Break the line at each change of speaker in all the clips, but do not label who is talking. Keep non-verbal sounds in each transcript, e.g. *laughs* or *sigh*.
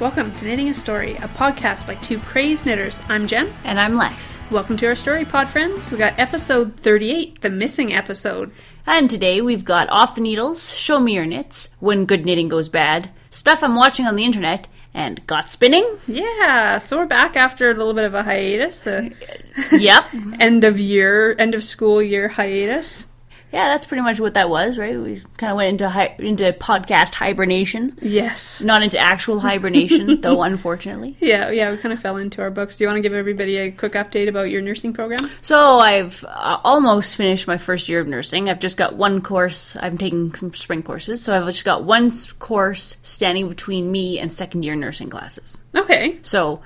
Welcome to Knitting a Story, a podcast by two crazed knitters. I'm Jen.
And I'm Lex.
Welcome to our story pod, friends. We got episode 38, the missing episode.
And today we've got Off the Needles, Show Me Your Knits, When Good Knitting Goes Bad, Stuff I'm Watching on the Internet, and Got Spinning.
Yeah, so we're back after a little bit of a hiatus, the
Yep. *laughs*
end of year, end of school year hiatus.
Yeah, that's pretty much what that was, right? We kind of went into hi- into podcast hibernation.
Yes.
Not into actual hibernation, *laughs* though, unfortunately.
Yeah, yeah, we kind of fell into our books. Do you want to give everybody a quick update about your nursing program?
So I've uh, almost finished my first year of nursing. I've just got one course. I'm taking some spring courses, so I've just got one course standing between me and second year nursing classes.
Okay.
So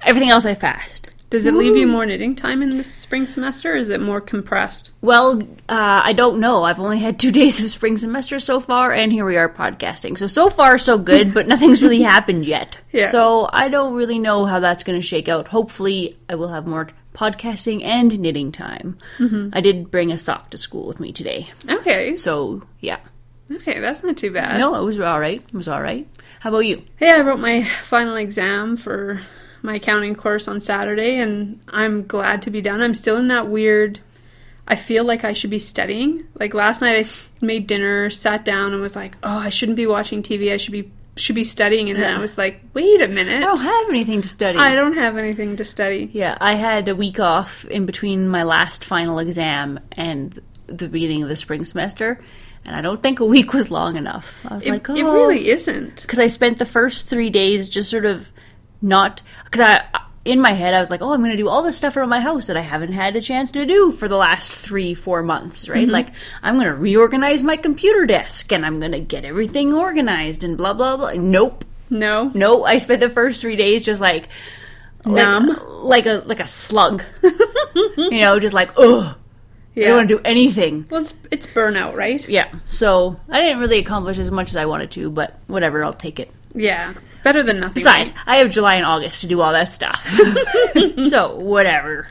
everything else I've passed.
Does it leave you more knitting time in the spring semester, or is it more compressed?
Well, uh, I don't know. I've only had two *laughs* days of spring semester so far, and here we are podcasting. So, so far, so good, but nothing's really *laughs* happened yet.
Yeah.
So, I don't really know how that's going to shake out. Hopefully, I will have more podcasting and knitting time. I did bring a sock to school with me today.
Okay.
So, yeah.
Okay, that's not too bad.
No, it was all right. It was all right. How about you?
Yeah, I wrote my final exam for my accounting course on Saturday, and I'm glad to be done. I'm still in that weird. I feel like I should be studying. Like last night, I made dinner, sat down, and was like, "Oh, I shouldn't be watching TV. I should be should be studying." And then I was like, "Wait a minute,
I don't have anything to study.
I don't have anything to study."
Yeah, I had a week off in between my last final exam and the beginning of the spring semester, and I don't think a week was long enough. I was
It,
like, oh,
it really oh. isn't.
because I spent the first three days just sort of not because I. In my head, I was like, "Oh, I'm going to do all this stuff around my house that I haven't had a chance to do for the last three, four months, right? Mm-hmm. Like, I'm going to reorganize my computer desk, and I'm going to get everything organized, and blah blah blah." Nope,
No,
no. I spent the first three days just like like-
Numb?
like a like a slug. *laughs* you know, just like ugh. I don't want to do anything.
well, it's it's burnout, right?
Yeah. So I didn't really accomplish as much as I wanted to, but whatever, I'll take it.
Yeah, better than nothing.
Besides, I have July and August to do all that stuff. *laughs* so whatever.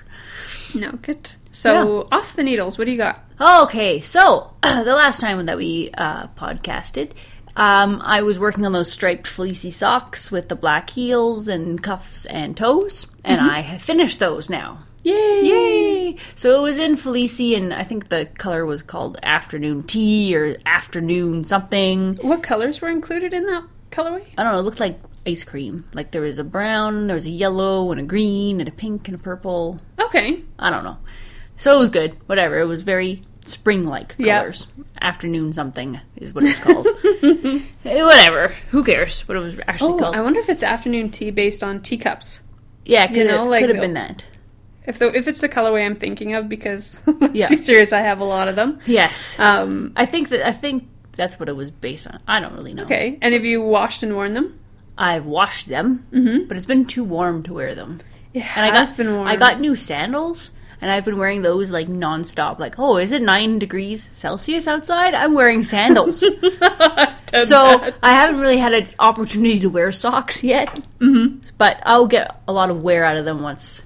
no, good. So off the needles. What do you got?
Okay, so *clears throat* the last time that we uh, podcasted, um, I was working on those striped fleecy socks with the black heels and cuffs and toes, and I have finished those now.
Yay!
Yay! So it was in Felici, and I think the color was called Afternoon Tea or Afternoon something.
What colors were included in that colorway?
I don't know, it looked like ice cream. Like there was a brown, there was a yellow, and a green, and a pink, and a purple.
Okay.
I don't know. So it was good. Whatever. It was very spring like
Yeah.
colors. Afternoon something is what it's called. *laughs* Eh, Whatever. Who cares what it was actually
Oh,
called?
I wonder if it's afternoon tea based on teacups.
yeah, could
you
have
know, like
have
the-
been that.
If the, if it's the colorway I'm thinking of, because *laughs* let's
Yeah.
be serious, I have a lot of them.
Yes.
Um,
I think that I think that's what it was based on. I don't really know.
okay, and have you washed and worn them?
I've washed them, but it's been too warm to wear them.
It
And I got
been warm.
I got new sandals, and I've been wearing those like nonstop. Like, oh, is it nine degrees Celsius outside? I'm wearing sandals. *laughs* so I haven't really had an opportunity to wear socks yet. Mm-hmm. But I'll get a lot of wear out of them once,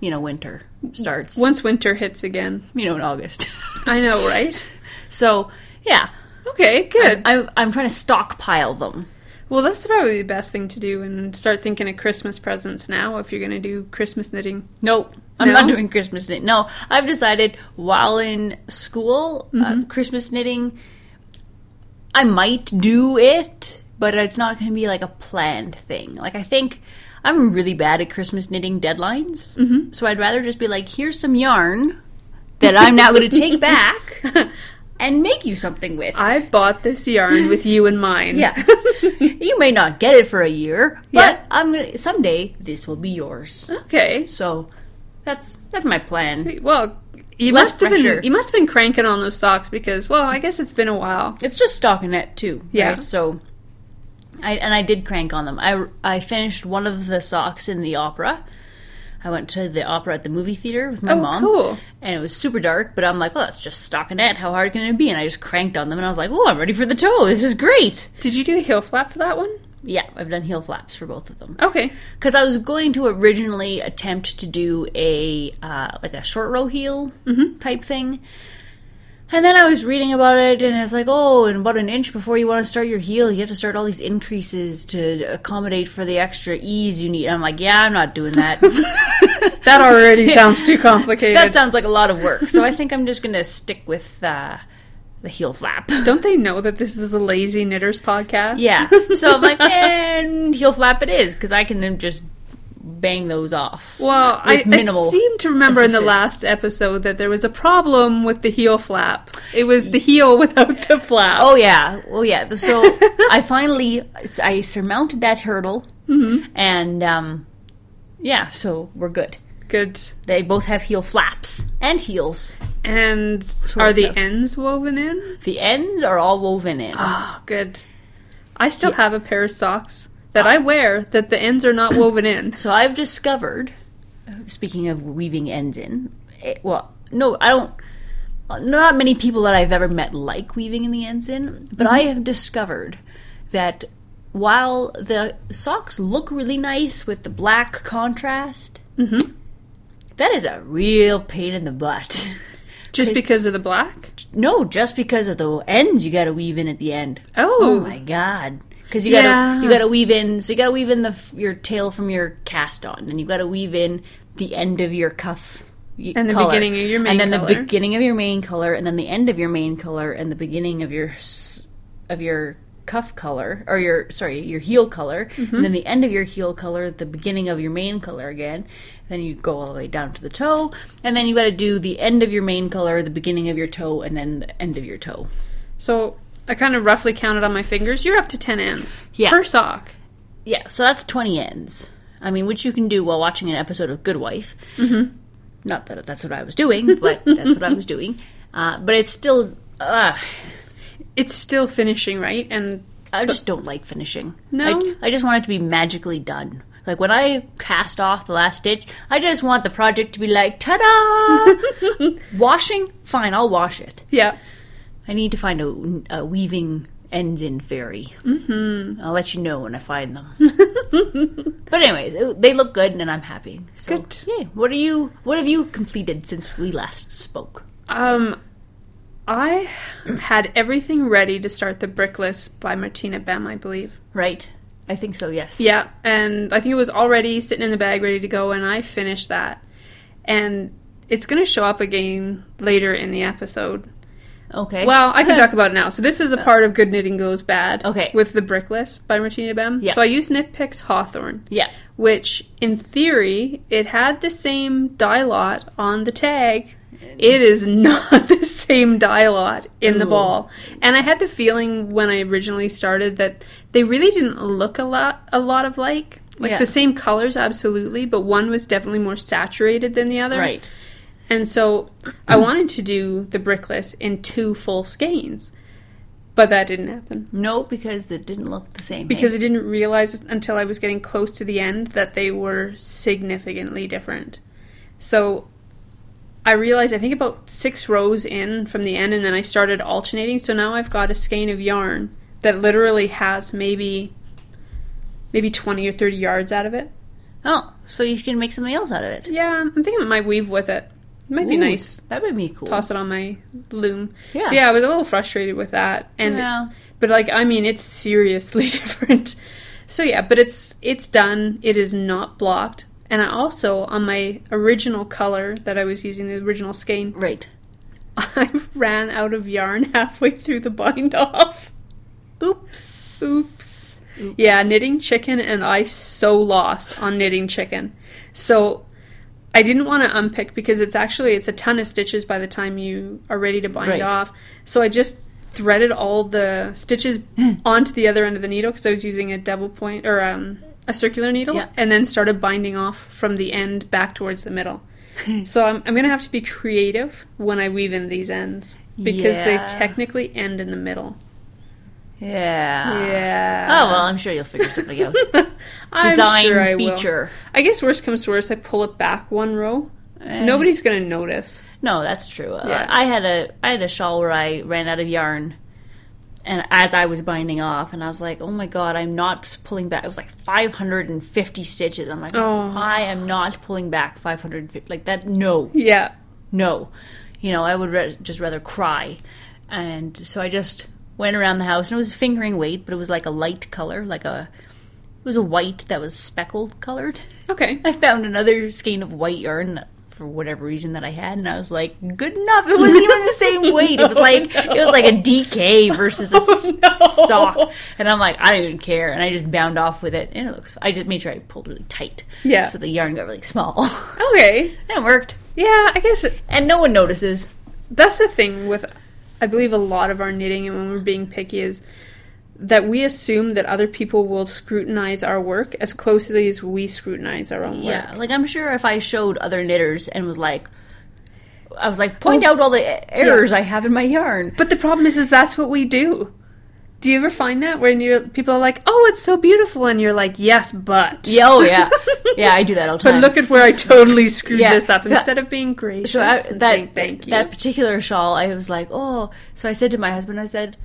you know, winter starts.
once winter hits again.
You know, in August.
I know, *laughs* right?
so yeah,
Okay, good.
I'm I'm trying to stockpile them.
well, that's probably the best thing to do, and start thinking of Christmas presents now if you're going to do Christmas knitting.
Nope. I'm
No?
not doing Christmas knitting. No, I've decided while in school,
Mm-hmm.
uh, Christmas knitting, I might do it, but it's not going to be like a planned thing. Like, I think I'm really bad at Christmas knitting deadlines. Mm-hmm. So I'd rather just be like, here's some yarn that I'm now going to take *laughs* back *laughs* and make you something with.
I bought this yarn *laughs* with you in mind.
yeah. *laughs* you may not get it for a year, but
Yeah.
I'm gonna someday this will be yours.
Okay.
So that's that's my plan.
Well, you
Less
must have
pressure.
been you must have been cranking on those socks because well, I guess it's been a while.
It's just stockinette too.
Yeah.
Right? So I and I did crank on them. I I finished one of the socks in the opera. I went to the opera at the movie theater with my
Oh,
mom.
cool.
And it was super dark, but I'm like, well, that's just stockinette. How hard can it be? And I just cranked on them, and I was like, oh, I'm ready for the toe. This is great.
Did you do a heel flap for that one?
Yeah, I've done heel flaps for both of them.
Okay.
Because I was going to originally attempt to do a uh, like a short row heel type thing, And then I was reading about it, and it's like, oh, and about an inch before you want to start your heel, you have to start all these increases to accommodate for the extra ease you need. I'm like, yeah, I'm not doing that. *laughs*
That already sounds too complicated.
that sounds like a lot of work. So I think I'm just going to stick with uh, the heel flap.
Don't they know that this is a lazy knitters podcast?
Yeah. So I'm like, *laughs* and heel flap it is, because I can just bang those off.
Well, I, I seem to remember in the last episode that there was a problem with the heel flap. It was the heel *laughs* without the flap.
Oh yeah, oh yeah. So *laughs* I finally I surmounted that hurdle, and um, yeah, so we're good.
good.
They both have heel flaps and heels.
And are the
except-
ends woven in?
The ends are all woven in.
Oh, good. I still have a pair of socks that ah. I wear that the ends are not *coughs* woven in.
So I've discovered. Speaking of weaving ends in, it, well, no, I don't. Not many people that I've ever met like weaving in the ends in, but I mm-hmm. have discovered that while the socks look really nice with the black contrast, mm-hmm. that is a real pain in the butt. *laughs*
Just because of the black?
No, just because of the ends you got to weave in at the end.
Oh.
Oh my god! Because you gotta
Yeah.
you gotta weave in. So you gotta weave in the your tail from your cast on, and you gotta weave in the end of your cuff.
And the
color.
beginning of your main
and then
color.
the beginning of your main color, and then the end of your main color, and the beginning of your of your cuff color, or your sorry your heel color,
Mm-hmm.
and then the end of your heel color, the beginning of your main color again. Then you go all the way down to the toe, and then you got to do the end of your main color, the beginning of your toe, and then the end of your toe.
So I kind of roughly counted on my fingers. You're up to 10 ends
Yeah.
per sock.
Yeah, so that's 20 ends. I mean, which you can do while watching an episode of Good Wife. Mm-hmm. Not that that's what I was doing, but that's what I was doing. *laughs* Uh, but it's still, uh,
It's still finishing, right? And
I just don't like finishing.
No?
I, I just want it to be magically done. Like when I cast off the last stitch, I just want the project to be like, ta da! *laughs* Washing? Fine, I'll wash it.
yeah.
I need to find a, a weaving ends in fairy. Mm-hmm. I'll let you know when I find them. *laughs* but anyways, it- they look good, and I'm happy. So,
Good.
Yeah. What are you? What have you completed since we last spoke?
Um, I had everything ready to start the Brickless by Martina Behm, I believe.
Right. I think so. Yes.
Yeah, and I think it was already sitting in the bag ready to go, and I finished that. And it's going to show up again later in the episode.
Okay.
Well, I can *laughs* talk about it now. So this is a part of Good Knitting Goes Bad.
Okay.
With the Brickless by Martina Behm.
Yeah.
So I used Knit Picks Hawthorne.
Yeah.
Which, in theory, it had the same dye lot on the tag. It is not *laughs* the same dye lot in the ball. And I had the feeling when I originally started that they really didn't look a lot a lot of like. Like
Yeah.
the same colors, absolutely, but one was definitely more saturated than the other.
Right.
And so I wanted to do the brickless in two full skeins, but that didn't happen
No, because it didn't look the same. Eh?
because
hey?
I didn't realize until I was getting close to the end that they were significantly different. So I realized I think about six rows in from the end, and then I started alternating. So now I've got a skein of yarn that literally has maybe maybe twenty or thirty yards out of it.
oh, so you can make something else out of it.
Yeah, I'm thinking I might weave with it. It might be
Ooh,
nice.
That would be cool.
toss it on my loom.
Yeah.
So yeah, I was a little frustrated with that. And
Yeah.
but like I mean it's seriously *laughs* different. So yeah, but it's it's done. It is not blocked. And I also on my original color that I was using, the original skein,
Right. *laughs*
I ran out of yarn halfway through the bind *laughs* off.
Oops.
Oops. Yeah, knitting chicken and I so lost on knitting chicken. So I didn't want to unpick because it's actually it's a ton of stitches by the time you are ready to bind
Right.
off. So I just threaded all the stitches *laughs* onto the other end of the needle because I was using a double point or um, a circular needle,
Yeah.
and then started binding off from the end back towards the middle. *laughs* so I'm, I'm gonna have to be creative when I weave in these ends because
Yeah.
they technically end in the middle.
Yeah.
Yeah.
Oh well, I'm sure you'll figure something out. *laughs*
I'm
Design
sure I will.
feature.
I guess worst comes to worst, I pull it back one row.
Eh.
Nobody's gonna notice.
No, that's true. Uh,
Yeah.
I had a I had a shawl where I ran out of yarn, and as I was binding off, and I was like, "Oh my god, I'm not pulling back." It was like 550 stitches. I'm like,
Oh.
"I am not pulling back 550 like that." No,
Yeah.
no, You know, I would re- just rather cry. And so I just went around the house and it was fingering weight, but it was like a light color, like a it was a white that was speckled colored.
Okay. *laughs*
I found another skein of white yarn for whatever reason that I had, and I was like, good enough. It wasn't even the same *laughs* oh, weight. It was like it was like a DK versus a *laughs*
Oh, no.
sock, and I'm like, I don't even care, and I just bound off with it, and it looks. I just made sure I pulled really tight,
Yeah.
so the yarn got really small,
Okay.
and it worked,
Yeah, I guess it,
and no one notices.
that's the thing with, I believe, a lot of our knitting and when we're being picky is that we assume that other people will scrutinize our work as closely as we scrutinize our own work.
Yeah, like I'm sure if I showed other knitters and was like. I was like, point oh. out all the errors I have in my yarn.
But the problem is, is that's what we do. Do you ever find that when you're people are like, "Oh, it's so beautiful," and you're like, "Yes, but."
Yeah, oh yeah, *laughs* yeah, I do that all the time.
But look at where I totally *laughs* screwed
Yeah.
this up. Instead of being gracious
so I,
and
that
saying thank you.
that particular shawl, I was like, oh. So I said to my husband, I said,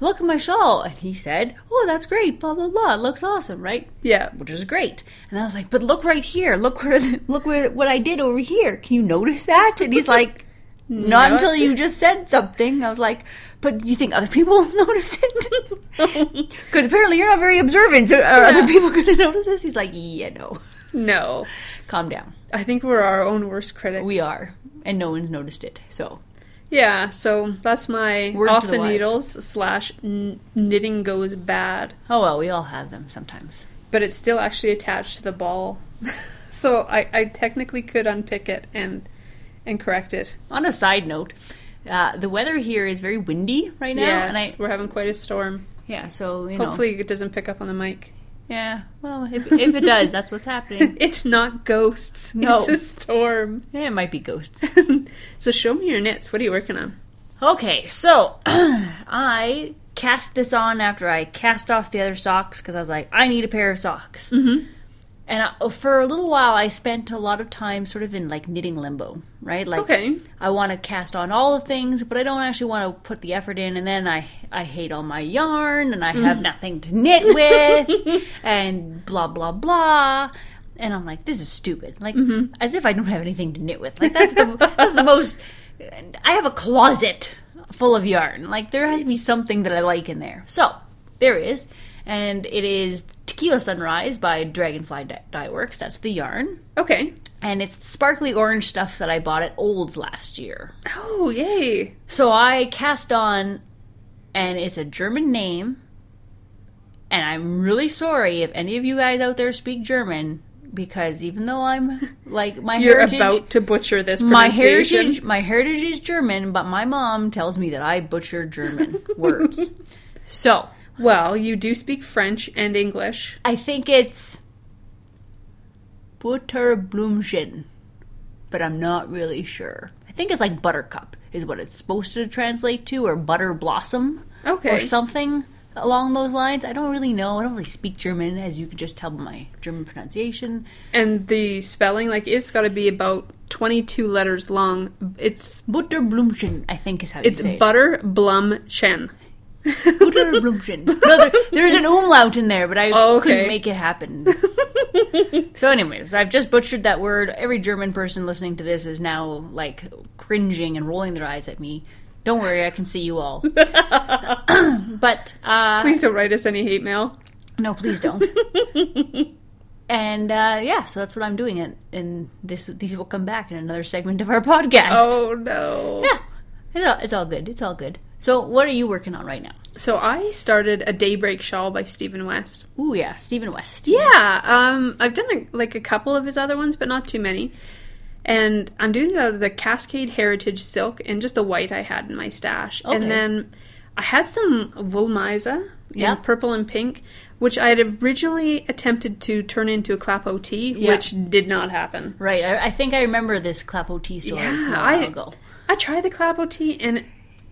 look at my shawl, and he said, oh, that's great, blah blah blah, it looks awesome, right?
yeah.
Which is great. And I was like, but look right here, look where look where what I did over here. Can you notice that? And he's like. Not
No.
until you just said something. I was like, but you think other people *laughs* notice it? *laughs* Because apparently you're not very observant. So are other people *laughs* going to notice this? He's like, yeah, no.
No.
Calm down.
I think we're our own worst critics.
We are. And no one's noticed it. So
Yeah, so that's my
Word
off the,
the
needles slash n- knitting goes bad,
Oh well, we all have them sometimes.
but it's still actually attached to the ball. so I, I technically could unpick it and and correct it.
On a side note, uh, the weather here is very windy right now,
yes,
and I
we're having quite a storm.
yeah, so you know,
Hopefully it doesn't pick up on the mic.
yeah. Well, if if it does, that's what's happening. *laughs*
It's not ghosts.
No.
It's a storm.
Yeah, it might be ghosts. *laughs*
so show me your knits. What are you working on?
Okay, so *clears throat* I cast this on after I cast off the other socks because I was like, I need a pair of socks. Mm-hmm. And I, for a little while, I spent a lot of time sort of in like knitting limbo, right? Like,
Okay.
I want to cast on all the things, but I don't actually want to put the effort in. And then I I hate all my yarn, and I have mm. nothing to knit with, *laughs* and blah blah blah. And I'm like, this is stupid. Like, mm-hmm. as if I don't have anything to knit with. Like that's the that's the most. I have a closet full of yarn. Like there has to be something that I like in there. So there is, and it is Tequila Sunrise by Dragonfly Dye Works. That's the yarn.
Okay.
And it's the sparkly orange stuff that I bought at Olds last year.
Oh, yay.
So I cast on, and it's a German name. And I'm really sorry if any of you guys out there speak German, because even though I'm *laughs* like my
You're
heritage,
about to butcher this
my heritage, my heritage is German, but my mom tells me that I butcher German *laughs* words. So
Well, you do speak French and English.
I think it's Butterblümchen, but I'm not really sure. I think it's like buttercup is what it's supposed to translate to, or butter blossom,
Okay.
or something along those lines. I don't really know. I don't really speak German, as you could just tell by my German pronunciation.
And the spelling, like, it's got to be about 22 letters long. It's
Butterblümchen, I think is how
it's
you say
butter blum chen.
No, there, there's an umlaut in there, but I
Oh, okay.
couldn't make it happen. *laughs* so, anyways, I've just butchered that word. Every German person listening to this is now like cringing and rolling their eyes at me. Don't worry, I can see you all. *laughs* but uh,
Please don't write us any hate mail.
no, please don't. *laughs* and uh, yeah, so that's what I'm doing, and, and this these will come back in another segment of our podcast.
Oh no.
Yeah, it's all, it's all good. It's all good. So, what are you working on right now?
So I started a Daybreak Shawl by Stephen West.
Ooh, yeah, Stephen West.
Yeah, um, I've done a, like a couple of his other ones, but not too many. And I'm doing it out of the Cascade Heritage Silk and just the white I had in my stash.
Okay.
And then I had some Wollmeise in
Yeah.
purple and pink, which I had originally attempted to turn into a Clapotis,
Yeah.
which did not happen.
Right. I, I think I remember this Clapotis story
Yeah,
a while
I-
ago.
I tried the Clapotis and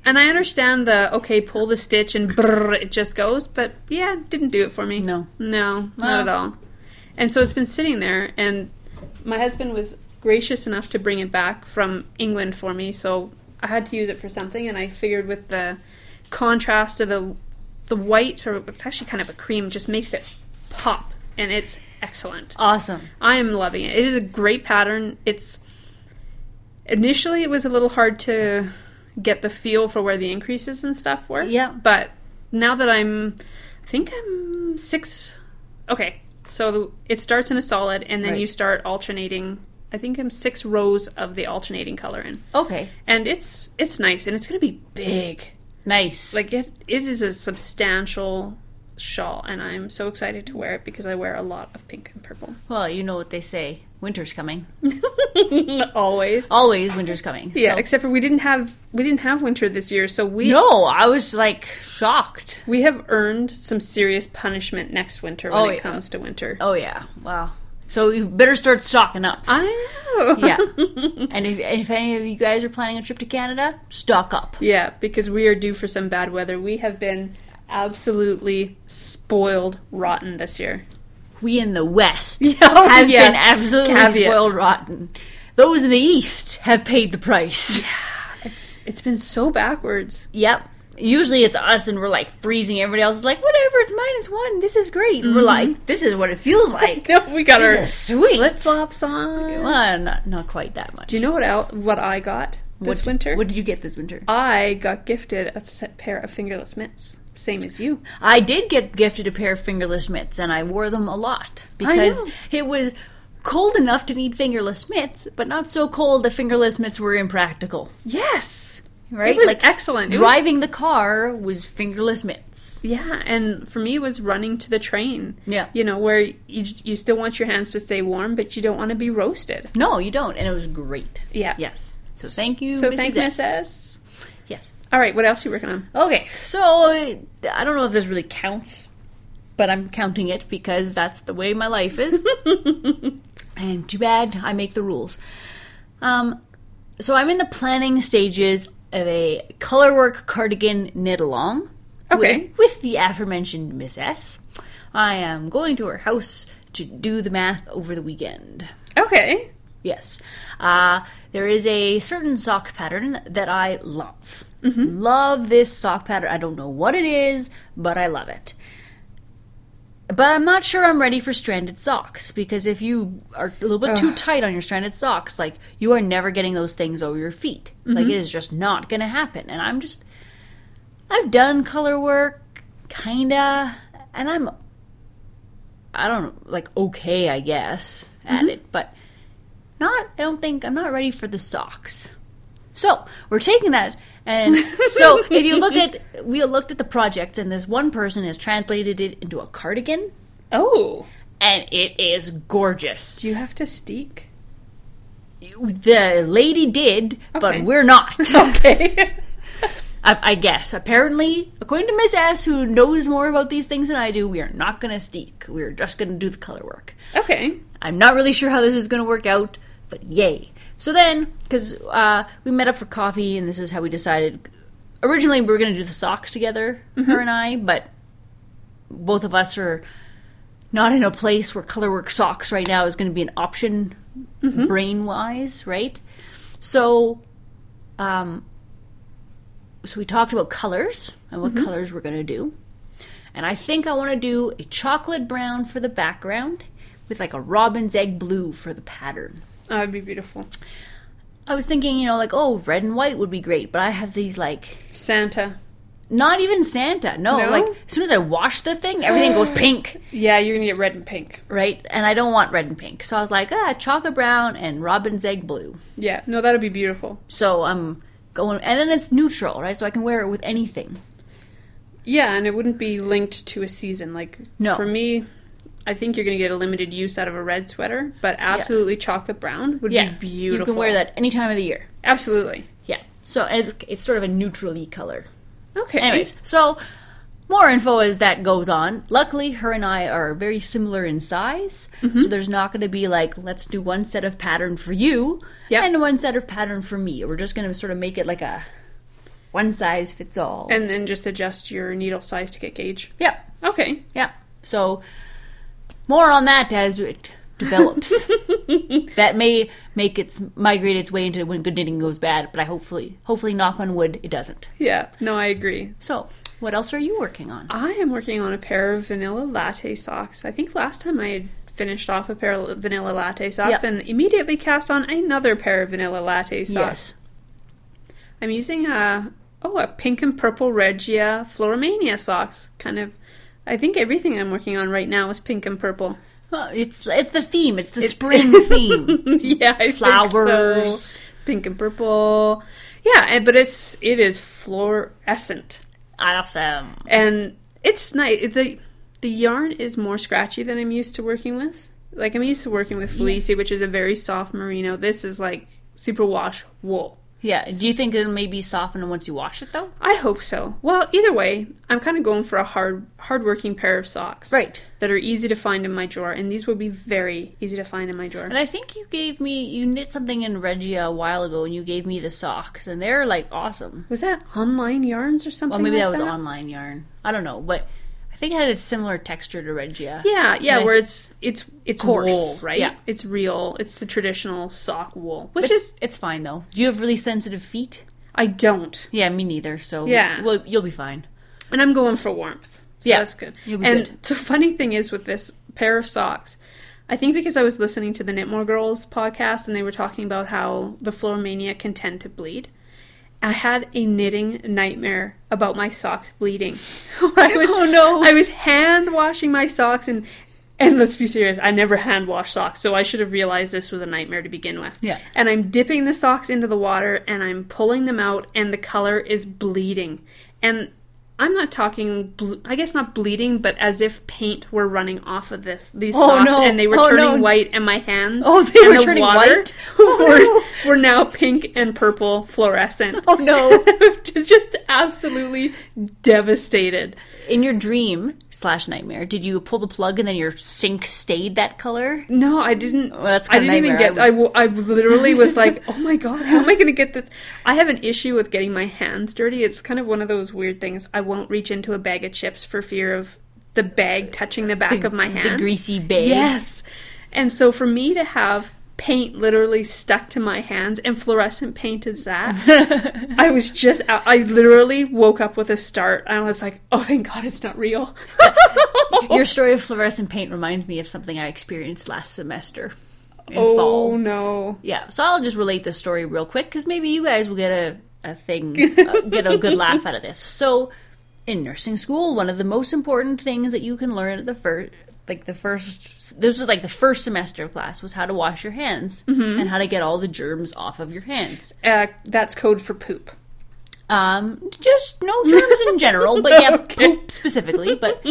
and I understand the okay, pull the stitch and brrr, it just goes, but yeah, didn't do it for me.
No.
No, not at all. And so it's been sitting there, and my husband was gracious enough to bring it back from England for me, so I had to use it for something, and I figured with the contrast of the the white, or it's actually kind of a cream, just makes it pop, and it's excellent.
Awesome.
I am loving it. It is a great pattern. It's initially it was a little hard to get the feel for where the increases and stuff were.
Yeah.
But now that I'm, I think I'm six. Okay, so the, it starts in a solid, and then
Right.
you start alternating. I think I'm six rows of the alternating color in,
Okay.
and it's it's nice, and it's gonna be big.
Nice.
Like it, it is a substantial shawl, and I'm so excited to wear it because I wear a lot of pink and purple.
well, you know what they say. Winter's coming. *laughs*
Always.
Always winter's coming.
Yeah,
So-
except for we didn't have we didn't have winter this year, so we
No, I was like shocked.
we have earned some serious punishment next winter when
Oh,
it
yeah.
comes to winter.
Oh yeah. Wow. So you better start stocking up.
I know.
Yeah. *laughs* and if, if any of you guys are planning a trip to Canada, stock up.
Yeah, because we are due for some bad weather. We have been absolutely spoiled rotten this year.
We in the West *laughs*
Oh,
have
yes.
been absolutely
Caveat.
spoiled rotten. Those in the East have paid the price.
Yeah, It's it's been so backwards.
Yep. Usually it's us and we're like freezing. Everybody else is like, whatever, it's minus one. This is great. And we're mm-hmm. like, this is what it feels *laughs* like.
we got
this
our
sweet.
flip flops on.
Well, not, not quite that much.
Do you know what el- what I got this
what,
winter?
What did you get this winter?
I got gifted a set pair of fingerless mitts, same as you.
I did get gifted a pair of fingerless mitts, and I wore them a lot because it was cold enough to need fingerless mitts, but not so cold that fingerless mitts were impractical.
Yes,
Right?
It was
Like,
excellent. It was-
Driving the car was fingerless mitts.
yeah, and for me, it was running to the train.
Yeah.
you know where you you still want your hands to stay warm, but you don't want to be roasted.
No, you don't, and it was great.
Yeah.
Yes. So thank you,
So
Mrs.
thank
S.
Miss S.
Yes.
All right, what else are you working on?
Okay, so I don't know if this really counts, but I'm counting it because that's the way my life is. *laughs* and too bad I make the rules. Um, so I'm in the planning stages of a colorwork cardigan knit along.
Okay.
With, with the aforementioned Miss S. I am going to her house to do the math over the weekend.
Okay.
Yes. Uh, there is a certain sock pattern that I love. Mm-hmm. Love this sock pattern. I don't know what it is, but I love it. But I'm not sure I'm ready for stranded socks because if you are a little bit too tight on your stranded socks, like you are never getting those things over your feet. Like mm-hmm. it is just not going to happen. And I'm just, I've done color work, kinda, and I'm, I don't know, like okay, I guess, at mm-hmm. it, but not i don't think i'm not ready for the socks so we're taking that and so if you look at we looked at the project, and this one person has translated it into a cardigan
Oh,
and it is gorgeous
do you have to steek?
the lady did
Okay.
but we're not *laughs* *laughs*
Okay.
I, I guess apparently according to miss s who knows more about these things than i do we are not going to steek we're just going to do the color work
okay.
I'm not really sure how this is going to work out, but yay. So then, because uh, we met up for coffee, and this is how we decided. Originally, we were going to do the socks together, her and I, but both of us are not in a place where colorwork socks right now is going to be an option brain wise, right? So, um, so we talked about colors and what colors we're going to do. And I think I want to do a chocolate brown for the background with like a robin's egg blue for the pattern.
That would be beautiful.
I was thinking, you know, like, oh, red and white would be great, but I have these like
Santa.
not even Santa. No,
No?
like as soon as I wash the thing, everything goes *gasps* pink,
Yeah, you're gonna get red and pink.
right? And I don't want red and pink. So I was like, ah, chocolate brown and robin's egg blue.
Yeah, no, that'd be beautiful.
So I'm going and then it's neutral, right? So I can wear it with anything.
Yeah, and it wouldn't be linked to a season. Like
No.
for me, I think you're gonna get a limited use out of a red sweater, but absolutely chocolate brown would
Yeah.
be beautiful.
You can wear that any time of the year.
Absolutely.
Yeah. So it's it's sort of a neutrally color.
Okay.
Anyways, so more info as that goes on. Luckily, her and I are very similar in size,
Mm-hmm.
so there's not going to be like, let's do one set of pattern for you
Yep.
and one set of pattern for me. We're just going to sort of make it like a one size fits all.
and then just adjust your needle size to get gauge.
yep,
Okay.
yep. So more on that as it develops. *laughs* that may make its migrate its way into when good knitting goes bad, but I hopefully, hopefully, knock on wood, it doesn't.
Yeah. No, I agree.
So, what else are you working on?
I am working on a pair of vanilla latte socks. I think last time I had finished off a pair of vanilla latte socks
Yeah.
and immediately cast on another pair of vanilla latte socks.
Yes.
I'm using a oh a pink and purple Regia Fluormania socks. Kind of, I think everything I'm working on right now is pink and purple.
Well, it's it's the theme. It's the spring *laughs* theme.
yeah, I think
Flowers.
so. pink and purple. Yeah, and, but it's it is fluorescent
Awesome.
and it's nice. the The yarn is more scratchy than I'm used to working with. Like I'm used to working with fleecy, which is a very soft merino. This is like superwash wool.
Yeah. Do you think it'll maybe soften once you wash it though?
I hope so. Well, either way, I'm kind of going for a hard, hard-working pair of socks,
Right.
That are easy to find in my drawer, and these will be very easy to find in my drawer.
And I think you gave me you knit something in Regia a while ago, and you gave me the socks, and they're like awesome.
Was that online yarns or something?
Well, maybe
like
that was online yarn. I don't know, but think it had a similar texture to Regia.
Yeah, yeah,
And
where it's it's it's
Coarse.
wool, right?
Yeah.
it's real. It's the traditional sock wool, which
It's,
is
it's fine though. Do you have really sensitive feet?
I don't,
Yeah, me neither. So
Yeah.
well, you'll be fine.
and I'm going for warmth. So
Yeah,
that's good.
you'll be
and
good.
the funny thing is with this pair of socks, I think because I was listening to the Knitmore Girls podcast and they were talking about how the Fluormania can tend to bleed. I had a knitting nightmare about my socks bleeding. *laughs* I oh, was,
Oh, no.
I was hand washing my socks and and let's be serious, I never hand wash socks, so I should have realized this was a nightmare to begin with.
Yeah.
And I'm dipping the socks into the water and I'm pulling them out and the color is bleeding. And I'm not talking, ble- I guess not bleeding, but as if paint were running off of this these
Oh,
socks
no.
and they were
Oh,
turning
no.
white, and my hands
Oh, they were
the
turning
water
white? *laughs* Oh,
were, were now pink and purple fluorescent.
Oh, no. *laughs*
just, just absolutely devastated.
In your dream slash nightmare, did you pull the plug and then your sink stayed that color?
No, I didn't.
that's
I didn't even get. I, w- I literally was like, *laughs* "Oh my god, how am I going to get this?" I have an issue with getting my hands dirty. It's kind of one of those weird things. I won't reach into a bag of chips for fear of the bag touching the back of my hand.
The greasy bag.
Yes, and so for me to have paint literally stuck to my hands and fluorescent paint is that i was just I I literally woke up with a start and i was like oh thank god it's not real
Your *laughs* story of fluorescent paint reminds me of something I experienced last semester in
oh
fall.
no
Yeah, so I'll just relate this story real quick because maybe you guys will get a, a thing, *laughs* uh, get a good laugh out of this. So, in nursing school, one of the most important things that you can learn at the first, like the first, this was like the first semester of class, was how to wash your hands
Mm-hmm.
and how to get all the germs off of your hands.
uh, that's code for poop
Um, just no germs in general, but yeah, *laughs* poop specifically, but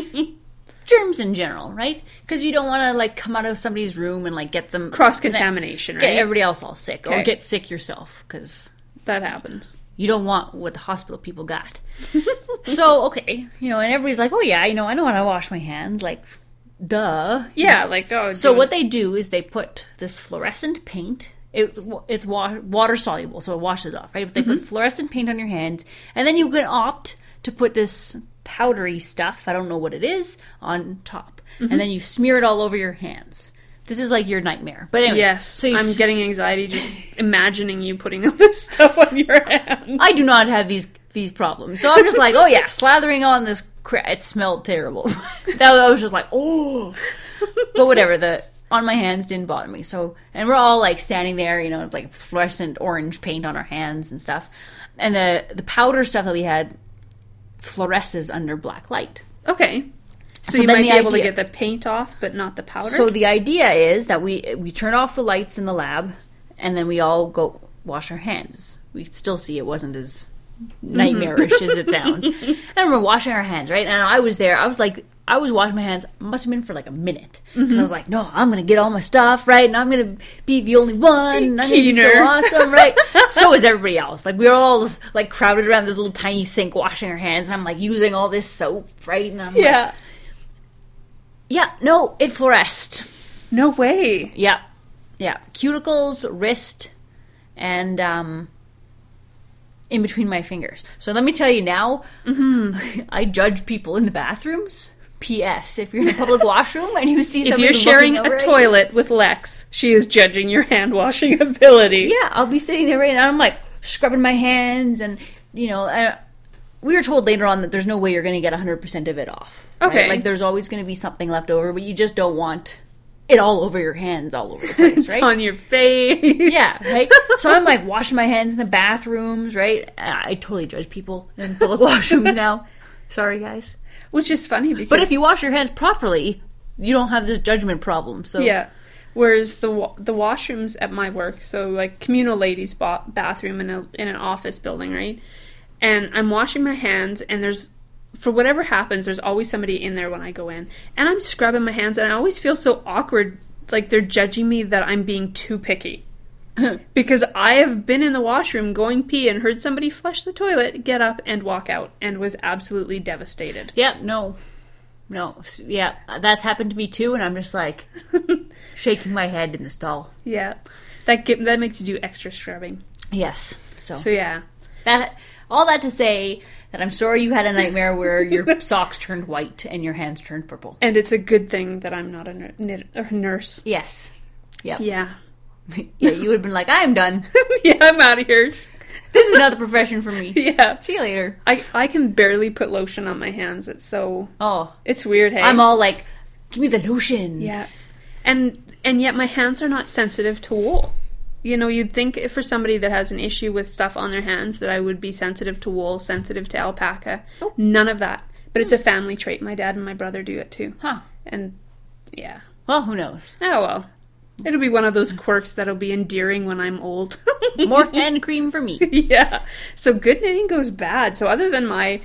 germs in general, right? Because you don't want to like come out of somebody's room and like get them
cross contamination
get
right
everybody else all sick or get sick yourself because
that happens
you don't want what the hospital people got. *laughs* so okay, you know, and everybody's like, "Oh yeah, you know, I know how to wash my hands." Like, duh.
Yeah, like oh.
So
dude.
what they do is they put this fluorescent paint. It, it's wa- water soluble, so it washes off, right? But they put mm-hmm. fluorescent paint on your hands, and then you can opt to put this powdery stuff. I don't know what it is on top, and mm-hmm. then you smear it all over your hands. This is like your nightmare. But anyways,
Yes,
so
I'm
s-
getting anxiety just imagining you putting all this stuff on your hands.
I do not have these these problems. So I'm just like, oh yeah, slathering on this crap. It smelled terrible. *laughs* that was, I was just like, oh. But whatever. The on my hands didn't bother me. So and we're all like standing there, you know, like fluorescent orange paint on our hands and stuff. And the the powder stuff that we had fluoresces under black light.
Okay, so,
So
you might be able to get the paint off, but not the powder.
So the idea is that we we turn off the lights in the lab, and then we all go wash our hands. We could still see it wasn't as mm-hmm. nightmarish as it *laughs* sounds, and we're washing our hands, right? And I was there. I was like, I was washing my hands. Must have been for like a minute because I mm-hmm. was like, no, I'm gonna get all my stuff right, and I'm gonna be the only one. And I'm gonna be so awesome, right? *laughs* so is everybody else. Like we are all like crowded around this little tiny sink washing our hands, and I'm like using all this soap, right? And I'm like,
yeah,
no, it fluoresced.
no way.
Yeah, yeah. Cuticles, wrist, and um, in between my fingers. So let me tell you now, *laughs* I judge people in the bathrooms. P.S. If you're in a public *laughs* washroom and you see
If you're sharing a
at you-
toilet with Lex, she is judging your hand washing *laughs* ability.
yeah, I'll be sitting there right now. I'm like scrubbing my hands, and you know, we were told later on that there's no way you're going to get 100 percent of it off. right?
Okay.
like there's always going to be something left over, but you just don't want it all over your hands, all over the place,
It's
right?
on your face.
Yeah, right. *laughs* So I'm like washing my hands in the bathrooms, right? I I totally judge people in public *laughs* washrooms now. Sorry, guys.
Which is funny because
But if you wash your hands properly, you don't have this judgment problem. So
Yeah. Whereas the wa- the washrooms at my work, so like communal ladies' ba- bathroom in a in an office building, right? And I'm washing my hands, and there's for whatever happens, there's always somebody in there when I go in, and I'm scrubbing my hands, and I always feel so awkward, like they're judging me that I'm being too picky. *laughs* because I have been in the washroom going pee and heard somebody flush the toilet, get up and walk out, and was absolutely devastated.
Yeah, no. No. Yeah, that's happened to me too, and I'm just like *laughs* shaking my head in the stall.
Yeah, that get, that makes you do extra scrubbing.
Yes. So,
So yeah,
that all that to say that I'm sorry you had a nightmare where your *laughs* socks turned white and your hands turned purple.
And it's a good thing that I'm not a, a nurse.
Yes. Yep.
Yeah. *laughs*
yeah, you would have been like, I am done. *laughs*
yeah, I'm out of here.
This is another profession for me.
Yeah.
See you later.
I, I can barely put lotion on my hands. It's so
Oh,
it's weird, hey.
I'm all like, give me the lotion.
Yeah. And and yet my hands are not sensitive to wool. You know, you'd think if for somebody that has an issue with stuff on their hands that I would be sensitive to wool, sensitive to alpaca. Oh. None of that. But it's a hmm. family trait. My dad and my brother do it too.
Huh.
And yeah.
Well, who knows?
Oh well. It'll be one of those quirks that'll be endearing when I'm old. *laughs*
More *laughs* hand cream for me.
yeah. So good knitting goes bad. So other than my,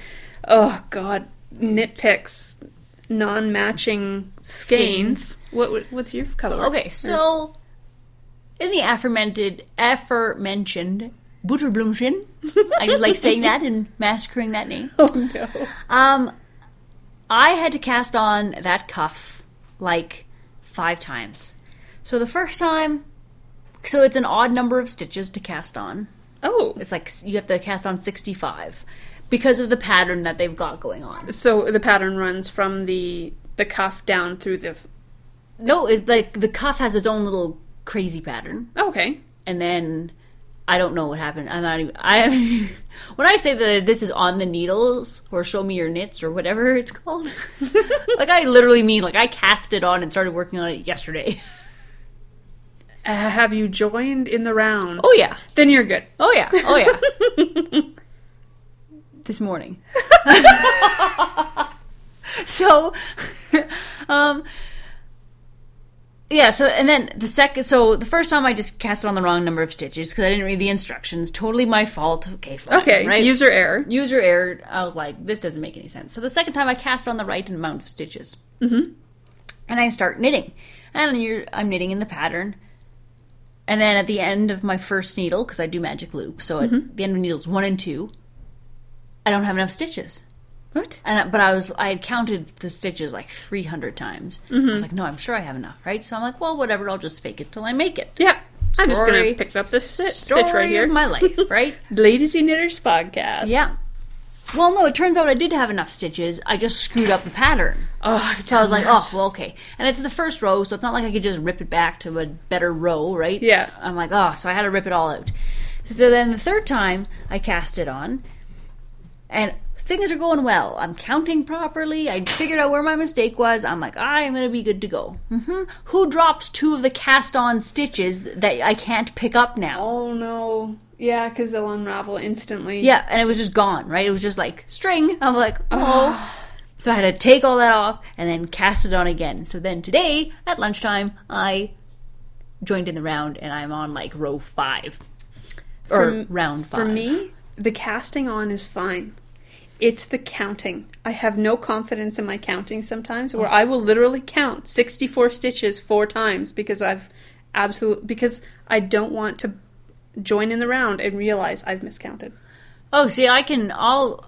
oh god, Knit Picks, non-matching skeins. What- what's your color?
Okay, so in the aforementioned, aforementioned Butterblumchen, I just like saying that and massacring that name. *laughs*
Oh no.
Um, I had to cast on that cuff like five times. So the first time, so it's an odd number of stitches to cast on.
Oh.
It's like you have to cast on sixty-five because of the pattern that they've got going on.
So the pattern runs from the the cuff down through the.
No, it's like the cuff has its own little crazy pattern.
Okay.
and then I don't know what happened. I'm not even. I have, *laughs* when I say that this is on the needles or show me your knits or whatever it's called, *laughs* like I literally mean like I cast it on and started working on it yesterday.
Uh, have you joined in the round?
Oh yeah,
Then you're good.
oh yeah, oh yeah. *laughs* this morning. so, um. Yeah, so and then the second, so the first time I just cast it on the wrong number of stitches because I didn't read the instructions. Totally my fault. Okay, fine.
Okay.
right?
User error.
user error. I was like, this doesn't make any sense. So the second time I cast on the right amount of stitches, mm-hmm. and I start knitting, and you're, I'm knitting in the pattern, and then at the end of my first needle, because I do magic loop, so at the end of needles one and two, I don't have enough stitches.
What?
And but I was I had counted the stitches like 300 times. I was mm-hmm. like, no, I'm sure I have enough, right? So I'm like, well, whatever. I'll just fake it till I make it.
Yeah. I'm just
Story-
gonna pick up this stitch,
Story
stitch right here.
of my life, *laughs* right?
Ladies and Knitters podcast.
yeah. Well, no, it turns out I did have enough stitches. I just screwed up the pattern.
Oh,
So I was like, oh, well, okay. And it's the first row, so it's not like I could just rip it back to a better row, right?
Yeah.
I'm like, oh, so I had to rip it all out. So then the third time I cast it on, and things are going well. I'm counting properly. I figured out where my mistake was. I'm like, I'm going to be good to go. hmm Who drops two of the cast on stitches that I can't pick up now?
Oh no. Yeah, because they'll unravel instantly.
Yeah, and it was just gone, right? It was just like string. I'm like, *sighs* oh. so I had to take all that off and then cast it on again. So then today at lunchtime, I joined in the round and I'm on like row five or
For-
round five.
For me, the casting on is fine. It's the counting. I have no confidence in my counting sometimes, where oh. I will literally count 64 stitches four times because I've absolute because I don't want to join in the round and realize I've miscounted.
Oh, see, I can. I'll.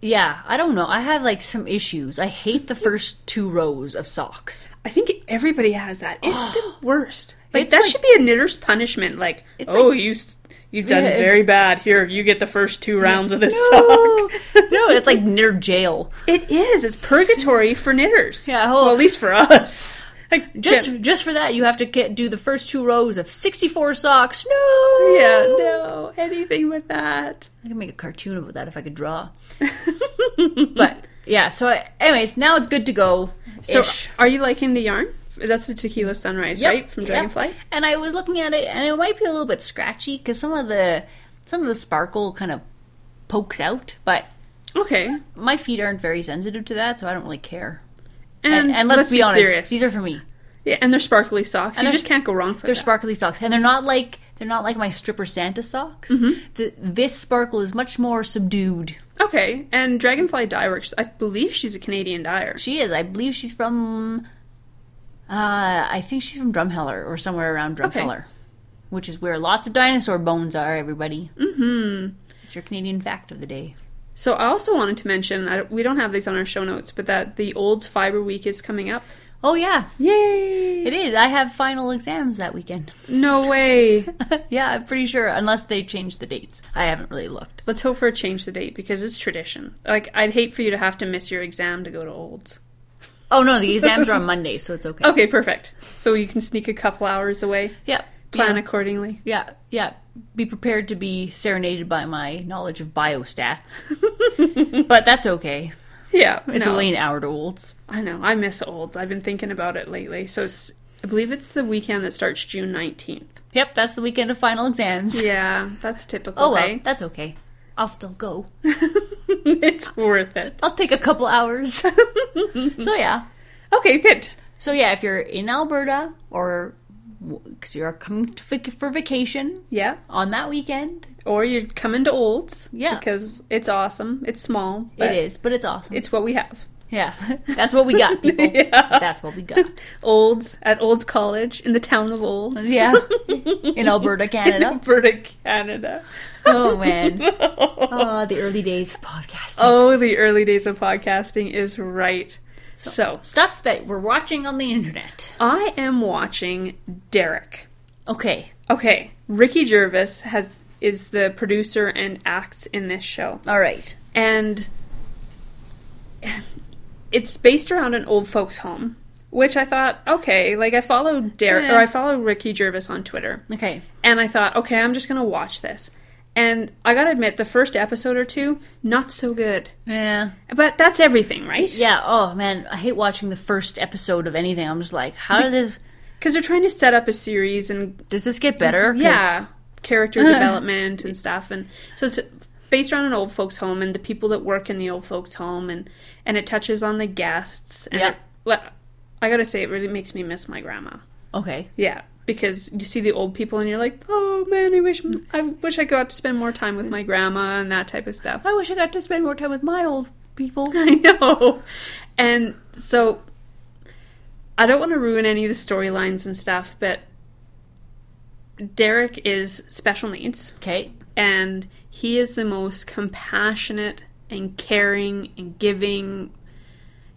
Yeah, I don't know. I have like some issues. I hate the first two rows of socks.
I think everybody has that. It's the *gasps* worst. Like
It's
that
like-
should be a knitter's punishment. Like, oh, you s- you've done
Yeah,
very bad. Here, you get the first two rounds of this
No,
sock. *laughs*
no, it's like knitter jail.
It is. It's purgatory for knitters.
Yeah,
well, at least for us. *laughs* I
Just
can't-
just for that, you have to get, do the first two rows of sixty-four socks. No,
yeah, no, anything with that.
I could make a cartoon about that if I could draw. *laughs* but yeah, so I, anyways, now it's good to go.
So, are you liking the yarn That's the tequila sunrise,
Yep,
right? From
yep.
Dragonfly.
And I was looking at it, and it might be a little bit scratchy because some of the some of the sparkle kind of pokes out. But
Okay.
my feet aren't very sensitive to that, so I don't really care.
And,
And, and let's, be, honest,
serious.
these are for me.
yeah, and they're sparkly socks.
And
you just can't go wrong for them.
They're
that.
sparkly socks, and they're not like they're not like my stripper Santa socks.
Mm-hmm.
The, this sparkle is much more subdued.
Okay, and Dragonfly Dye Works. I believe she's a Canadian dyer.
She is. I believe she's from. Uh, I think she's from Drumheller or somewhere around
Okay.
Drumheller, which is where lots of dinosaur bones are. Everybody. Mm-hmm. It's your Canadian fact of the day.
So I also wanted to mention I, we don't have these on our show notes, but that the Olds Fiber Week is coming up.
Oh yeah,
Yay!
it is. I have final exams that weekend.
No way. *laughs*
yeah, I'm pretty sure, unless they change the dates. I haven't really looked.
Let's hope for a change the date because it's tradition. Like I'd hate for you to have to miss your exam to go to Olds.
Oh no, the exams are on Monday, so it's okay.
Okay, perfect. So you can sneak a couple hours away.
Yeah.
Plan
yeah.
accordingly.
Yeah, yeah. Be prepared to be serenaded by my knowledge of biostats. *laughs* but that's okay.
Yeah,
It's
no.
only an hour to olds.
I know. I miss Olds. I've been thinking about it lately. So it's. I believe it's the weekend that starts June nineteenth.
Yep, that's the weekend of final exams.
Yeah, that's typical.
Oh well, that's okay. I'll still go. *laughs* *laughs*
it's worth it.
I'll take a couple hours. *laughs* so yeah.
Okay, good.
So yeah, if you're in Alberta or because you're coming to vac- for vacation
Yeah.
on that weekend,
Or you're coming to Olds.
Yeah.
Because it's awesome. It's small.
It is, but it's awesome.
It's what we have.
Yeah, *laughs* that's what we got, people. *laughs*
Yeah.
That's what we got.
Olds at Olds College in the town of Olds.
Yeah, *laughs* in Alberta,
In
Canada.
Alberta, Canada.
Oh man, oh the early days of podcasting.
Oh, the early days of podcasting is right. So,
Stuff that we're watching on the internet.
I am watching Derek.
Okay,
Okay, Ricky Gervais has is the producer and acts in this show.
all right.
and it's based around an old folks home which i thought okay like i followed derek
Yeah.
or i follow ricky gervais on twitter
Okay.
and i thought okay i'm just gonna watch this and i gotta admit the first episode or two not so good
Yeah.
but that's everything right
Yeah. Oh man, I hate watching the first episode of anything. I'm just like, how did this?
because they're trying to set up a series and
Does this get better?
yeah character *laughs* development and stuff and so it's based around an old folks home and the people that work in the old folks home and and it touches on the guests and
Yeah.
it- i gotta say it really makes me miss my grandma
Okay.
yeah because you see the old people and you're like oh man i wish i wish i got to spend more time with my grandma and that type of stuff
I wish I got to spend more time with my old people. *laughs*
I know. And so I don't want to ruin any of the storylines and stuff, but Derek is special needs
Okay.
and he is the most compassionate and caring and giving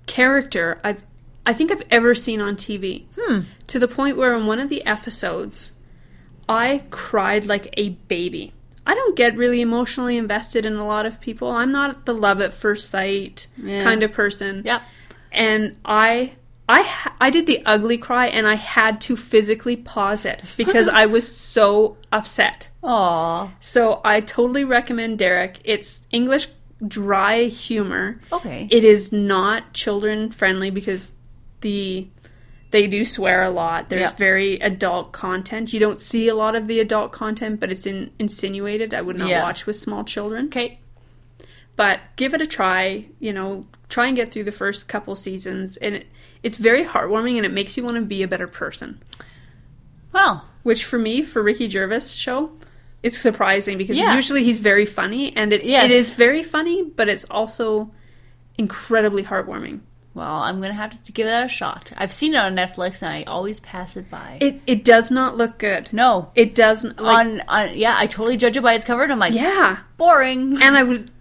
character I've I think I've ever seen on TV.
Hmm.
To the point where in one of the episodes I cried like a baby. I don't get really emotionally invested in a lot of people. I'm not the love at first sight
Yeah.
kind of person.
Yep.
And I I ha- I did the ugly cry and I had to physically pause it because I was so upset. *laughs*
Aw.
So I totally recommend Derek. It's English dry humor.
Okay.
It is not children friendly because the they do swear a lot. There's
Yeah.
very adult content. You don't see a lot of the adult content, but it's in, insinuated. I would not
Yeah.
watch with small children.
Okay.
But give it a try. You know, try and get through the first couple seasons, and it, it's very heartwarming, and it makes you want to be a better person.
Well.
Which for me, for Ricky Gervais show, is surprising because
Yeah.
usually he's very funny, and it,
Yes.
it is very funny, but it's also incredibly heartwarming.
Well, I'm gonna have to give that a shot. I've seen it on Netflix, and I always pass it by.
It it does not look good.
no.
It doesn't like
on, on yeah, I totally judge it by its cover, and I'm like,
yeah.
boring.
And I would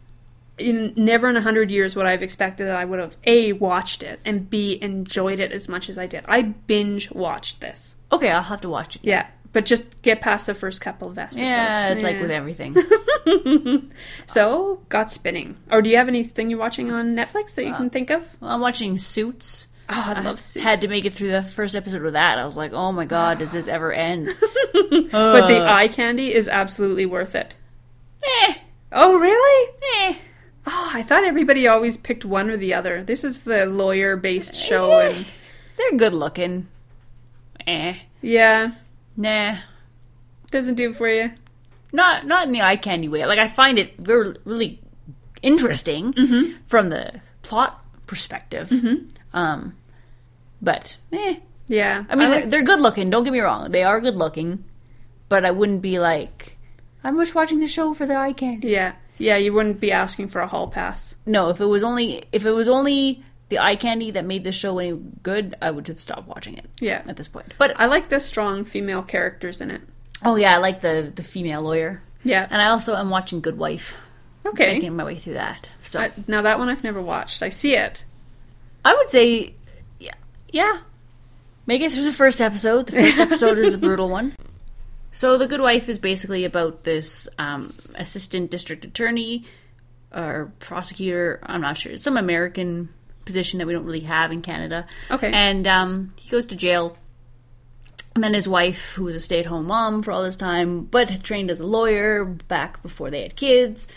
in never in a hundred years would I have expected that I would have a watched it and b enjoyed it as much as I did. I binge watched this.
Okay, I'll have to watch it.
Yeah, but just get past the first couple of episodes.
Yeah, it's like with everything. *laughs*
So got spinning. Or do you have anything you're watching on Netflix that you
Uh,
can think of?
I'm watching Suits.
Oh, I love Suits.
Had to make it through the first episode of that. I was like, oh my god, does this ever end? *laughs*
but the
Uh,
eye candy is absolutely worth it.
eh,
Oh, really?
eh.
Oh, I thought everybody always picked one or the other. This is the lawyer-based show, and
They're good looking. eh.
Yeah,
Nah.
doesn't do it for you.
Not not in the eye candy way. Like I find it very really interesting
Mm-hmm.
from the plot perspective. Um, but eh.
Yeah,
I mean,
like-
they're, they're good looking. Don't get me wrong; they are good looking. But I wouldn't be like, I'm just watching the show for the eye candy.
yeah, yeah. You wouldn't be asking for a hall pass.
No, if it was only if it was only the eye candy that made the show any good, I would have stopped watching it.
Yeah.
at this point. But
I like the strong female characters in it.
oh yeah, I like the the female lawyer,
Yeah.
and I also am watching Good Wife.
Okay.
making my way through that. So
I, now that one I've never watched. I see it.
I would say, yeah, yeah. Make it through the first episode. The first episode is a brutal one. So, The Good Wife is basically about this um, assistant district attorney or prosecutor. I'm not sure. It's some American position that we don't really have in Canada.
Okay.
And um, he goes to jail. And then his wife, who was a stay at home mom for all this time, but had trained as a lawyer back before they had kids,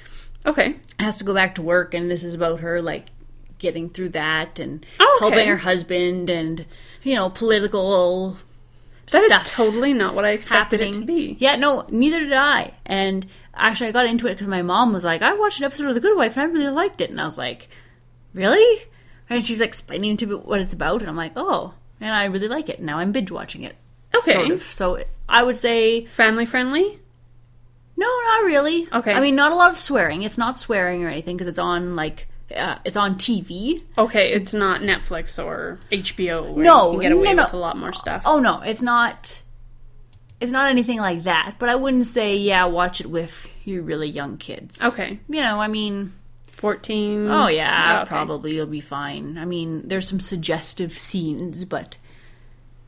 Okay.
has to go back to work and this is about her like getting through that and
Oh, okay.
helping her husband and you know political
That is totally not what I expected
happening
it to be.
yeah no neither did i and actually i got into it because my mom was like i watched an episode of the good wife and i really liked it and i was like really and she's explaining to me what it's about and i'm like oh and i really like it now i'm binge watching it
Okay.
sort of. so i would say
Family friendly?
no, not really.
Okay.
I mean, not a lot of swearing. It's not swearing or anything because it's on like uh, it's on TV.
Okay, it's not Netflix or HBO where
No,
you can get away
no, no.
with a lot more stuff.
Oh no, it's not. It's not anything like that. But I wouldn't say yeah, watch it with your really young kids.
Okay.
You know, I mean,
14.
oh yeah,
okay.
probably you'll be fine. I mean, there's some suggestive scenes, but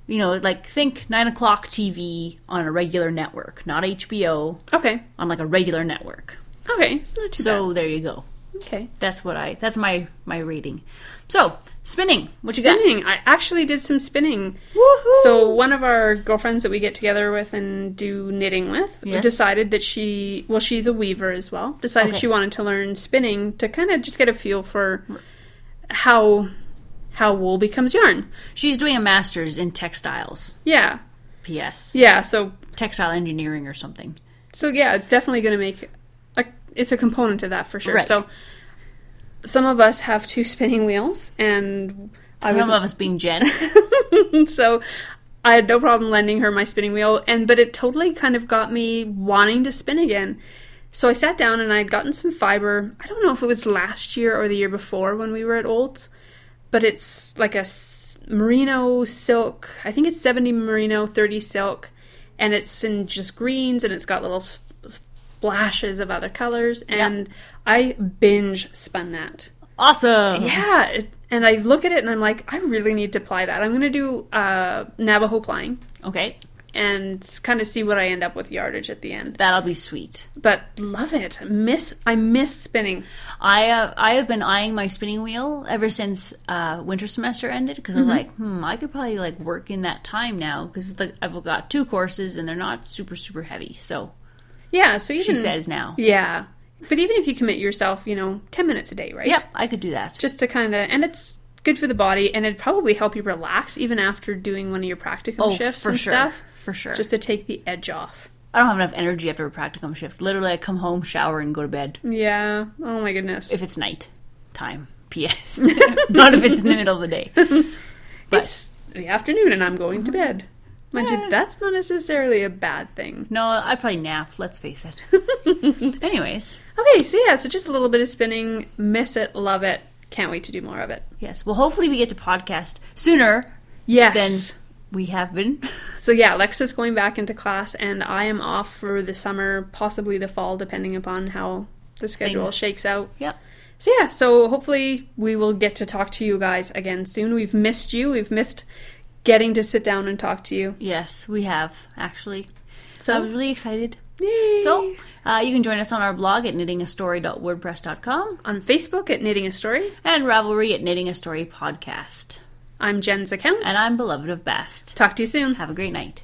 you know, like think nine o'clock TV on a regular network, not HBO,
Okay.
on like a regular network.
Okay. It's not too
So there you go.
Okay.
That's what I. That's my my reading. So spinning. What you got?
Spinning. I actually did some spinning.
Woohoo!
So one of our girlfriends that we get together with and do knitting with
Yes.
decided that she, well, she's a weaver as well. Decided
Okay.
she wanted to learn spinning to kind of just get a feel for how how wool becomes yarn.
she's doing a master's in textiles.
Yeah.
P.S.
Yeah. So
Textile engineering or something.
so yeah, it's definitely going to make it's a component of that for sure.
Right.
So some of us have two spinning wheels and I
Some
was
of us being Jen. *laughs*
so I had no problem lending her my spinning wheel, and but it totally kind of got me wanting to spin again. So I sat down and I had gotten some fiber. I don't know if it was last year or the year before when we were at Olds, but it's like a merino silk. I think it's 70 merino, 30 silk, and it's in just greens and it's got little splashes of other colors. And I binge spun that.
awesome.
Yeah, it, and I look at it and I'm like, I really need to apply that. I'm going to do uh, Navajo plying
Okay,
and kind of see what I end up with yardage at the end.
that'll be sweet.
But love it. Miss I miss spinning.
I uh, I have been eyeing my spinning wheel ever since uh, winter semester ended because I was like, hmm, I could probably like work in that time now because I've got two courses and they're not super super heavy. So
Yeah, so even
she says now.
Yeah. But even if you commit yourself, you know, 10 minutes a day, right?
Yep, I could do that.
Just to kind of and it's good for the body and it'd probably help you relax even after doing one of your practicum
oh,
shifts
for
and
sure,
stuff.
for sure.
Just to take the edge off.
I don't have enough energy after a practicum shift. Literally, I come home, shower, and go to bed.
Yeah. Oh my goodness.
If it's night time. *laughs* P.S. *laughs* Not if it's in the middle of the day. *laughs*
it's the afternoon and I'm going to bed. Mind you, that's not necessarily a bad thing.
No, I probably nap. Let's face it. *laughs* Anyways,
Okay, so yeah, so just a little bit of spinning. Miss it, love it. Can't wait to do more of it.
yes. Well, hopefully we get to podcast sooner
Yes.
than we have been. *laughs*
so yeah, Lexa's going back into class, and I am off for the summer, possibly the fall, depending upon how the schedule
Things.
shakes out.
yep.
So yeah, so hopefully we will get to talk to you guys again soon. We've missed you. We've missed getting to sit down and talk to you.
Yes, we have actually.
So
I was really excited.
Yay.
So uh, you can join us on our blog at knittingastory.wordpress.com
on Facebook at Knitting a Story,
and Ravelry at Knitting a Story Podcast.
I'm Jen's account.
And I'm beloved of Bast.
talk to you soon.
Have a great night.